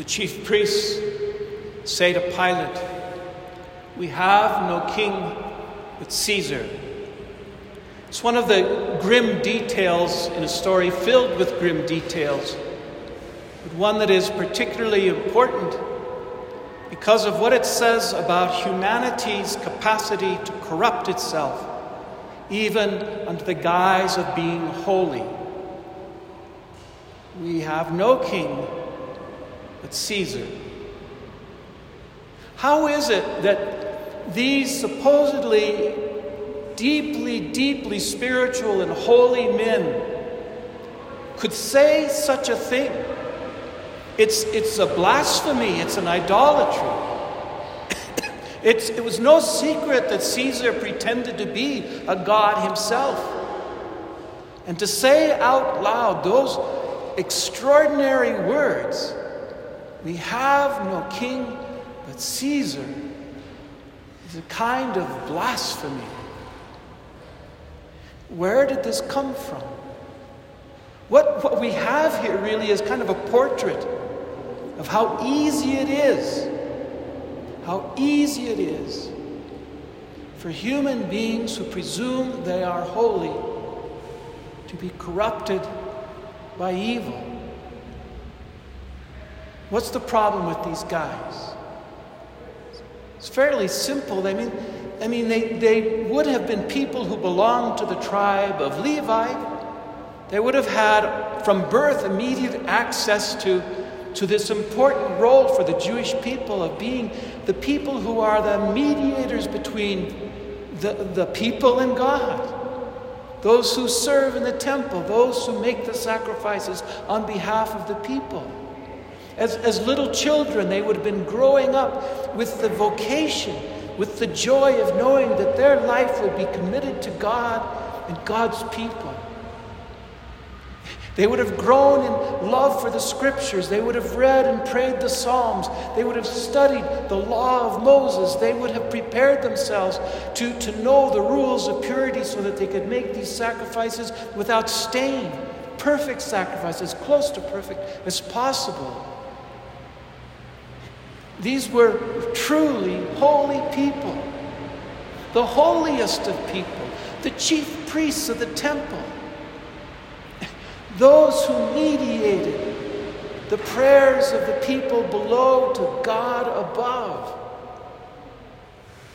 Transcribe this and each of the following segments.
The chief priests say to Pilate, We have no king but Caesar. It's one of the grim details in a story filled with grim details, but one that is particularly important because of what it says about humanity's capacity to corrupt itself, even under the guise of being holy. We have no king but Caesar. How is it that these supposedly deeply, deeply spiritual and holy men could say such a thing? It's, it's a blasphemy, it's an idolatry. it's, it was no secret that Caesar pretended to be a god himself. And to say out loud those extraordinary words, we have no king but Caesar, is a kind of blasphemy. Where did this come from? What, what we have here really is kind of a portrait of how easy it is, how easy it is for human beings who presume they are holy to be corrupted by evil. What's the problem with these guys? It's fairly simple. I mean, I mean they, they would have been people who belonged to the tribe of Levi. They would have had, from birth, immediate access to, to this important role for the Jewish people of being the people who are the mediators between the, the people and God. Those who serve in the temple, those who make the sacrifices on behalf of the people. As, as little children, they would have been growing up with the vocation, with the joy of knowing that their life would be committed to God and God's people. They would have grown in love for the scriptures. They would have read and prayed the Psalms. They would have studied the law of Moses. They would have prepared themselves to, to know the rules of purity so that they could make these sacrifices without stain. Perfect sacrifices, close to perfect as possible. These were truly holy people, the holiest of people, the chief priests of the temple, those who mediated the prayers of the people below to God above.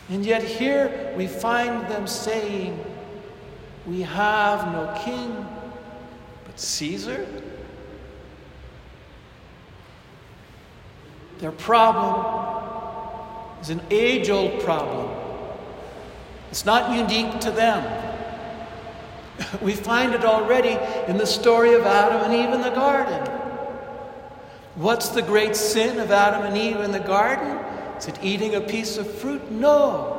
And yet here we find them saying, We have no king but Caesar. Their problem is an age old problem. It's not unique to them. We find it already in the story of Adam and Eve in the garden. What's the great sin of Adam and Eve in the garden? Is it eating a piece of fruit? No.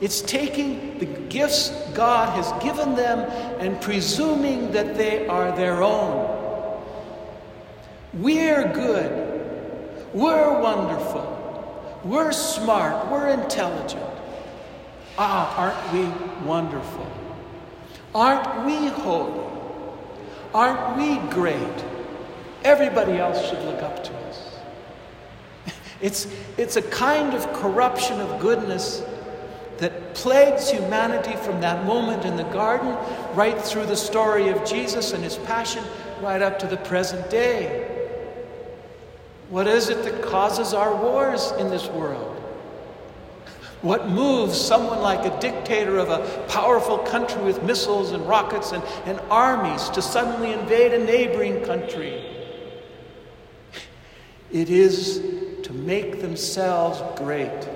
It's taking the gifts God has given them and presuming that they are their own. We're good. We're wonderful. We're smart. We're intelligent. Ah, aren't we wonderful? Aren't we holy? Aren't we great? Everybody else should look up to us. It's, it's a kind of corruption of goodness that plagues humanity from that moment in the garden right through the story of Jesus and his passion right up to the present day. What is it that causes our wars in this world? What moves someone like a dictator of a powerful country with missiles and rockets and, and armies to suddenly invade a neighboring country? It is to make themselves great,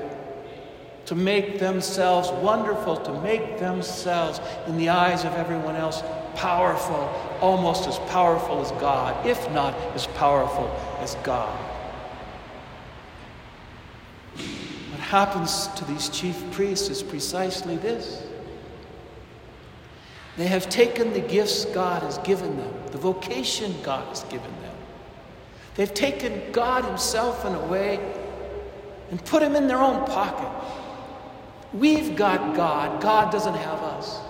to make themselves wonderful, to make themselves, in the eyes of everyone else, powerful, almost as powerful as God, if not as powerful as God. What happens to these chief priests is precisely this. They have taken the gifts God has given them, the vocation God has given them. They've taken God Himself in a way and put Him in their own pocket. We've got God, God doesn't have us.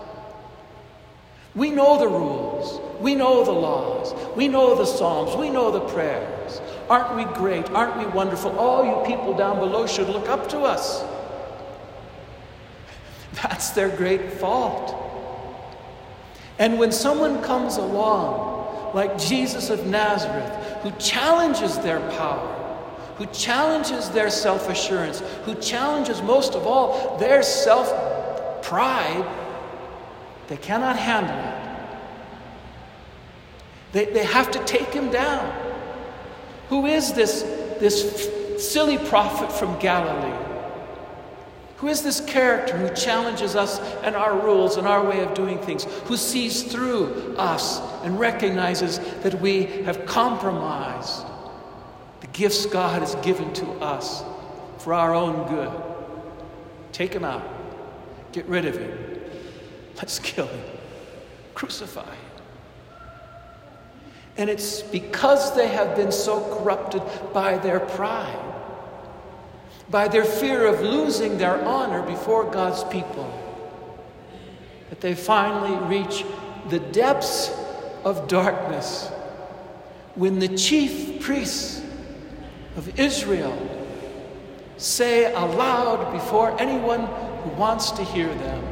We know the rules. We know the laws. We know the Psalms. We know the prayers. Aren't we great? Aren't we wonderful? All you people down below should look up to us. That's their great fault. And when someone comes along, like Jesus of Nazareth, who challenges their power, who challenges their self assurance, who challenges most of all their self pride, they cannot handle it. They, they have to take him down. Who is this, this silly prophet from Galilee? Who is this character who challenges us and our rules and our way of doing things? Who sees through us and recognizes that we have compromised the gifts God has given to us for our own good? Take him out. Get rid of him. Let's kill him. Crucify him. And it's because they have been so corrupted by their pride, by their fear of losing their honor before God's people, that they finally reach the depths of darkness when the chief priests of Israel say aloud before anyone who wants to hear them,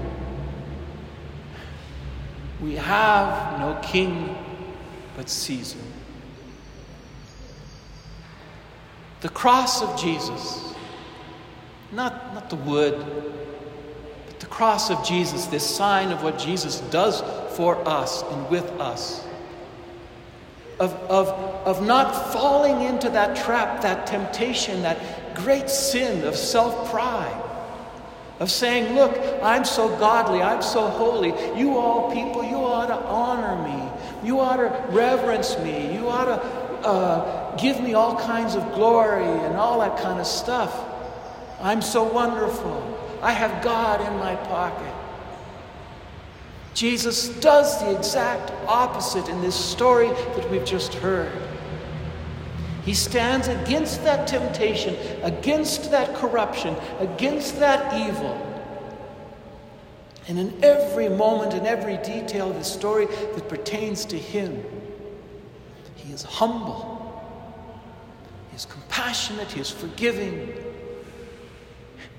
We have no king but Caesar. The cross of Jesus, not, not the wood, but the cross of Jesus, this sign of what Jesus does for us and with us. Of, of, of not falling into that trap, that temptation, that great sin of self pride of saying, Look, I'm so godly, I'm so holy. You all people, you ought to honor me. You ought to reverence me. You ought to uh, give me all kinds of glory and all that kind of stuff. I'm so wonderful. I have God in my pocket. Jesus does the exact opposite in this story that we've just heard. He stands against that temptation, against that corruption, against that evil. And in every moment, in every detail of the story that pertains to him, he is humble, he is compassionate, he is forgiving,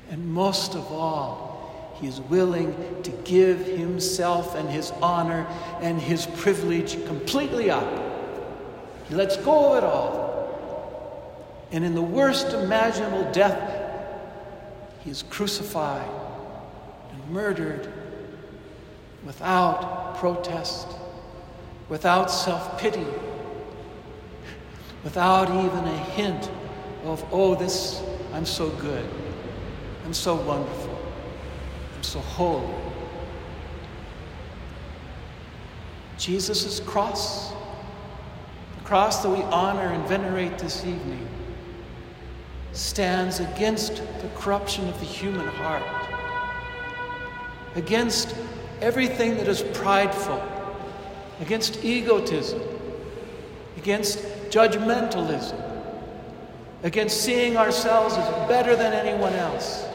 and most of all, he is willing to give himself and his honor and his privilege completely up. He lets go of it all. And in the worst imaginable death, he is crucified and murdered without protest, without self pity, without even a hint of, oh, this, I'm so good, I'm so wonderful, I'm so holy. Jesus' cross, the cross that we honor and venerate this evening, stands against the corruption of the human heart, against everything that is prideful, against egotism, against judgmentalism, against seeing ourselves as better than anyone else.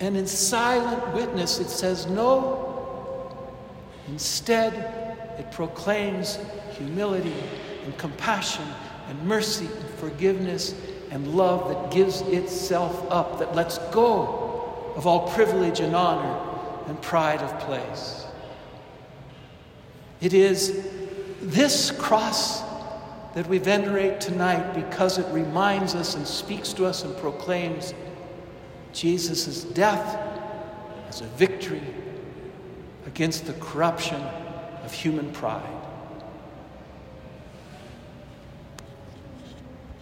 And in silent witness, it says no. Instead, it proclaims humility and compassion and mercy and forgiveness and love that gives itself up, that lets go of all privilege and honor and pride of place. It is this cross that we venerate tonight because it reminds us and speaks to us and proclaims Jesus' death as a victory against the corruption of human pride.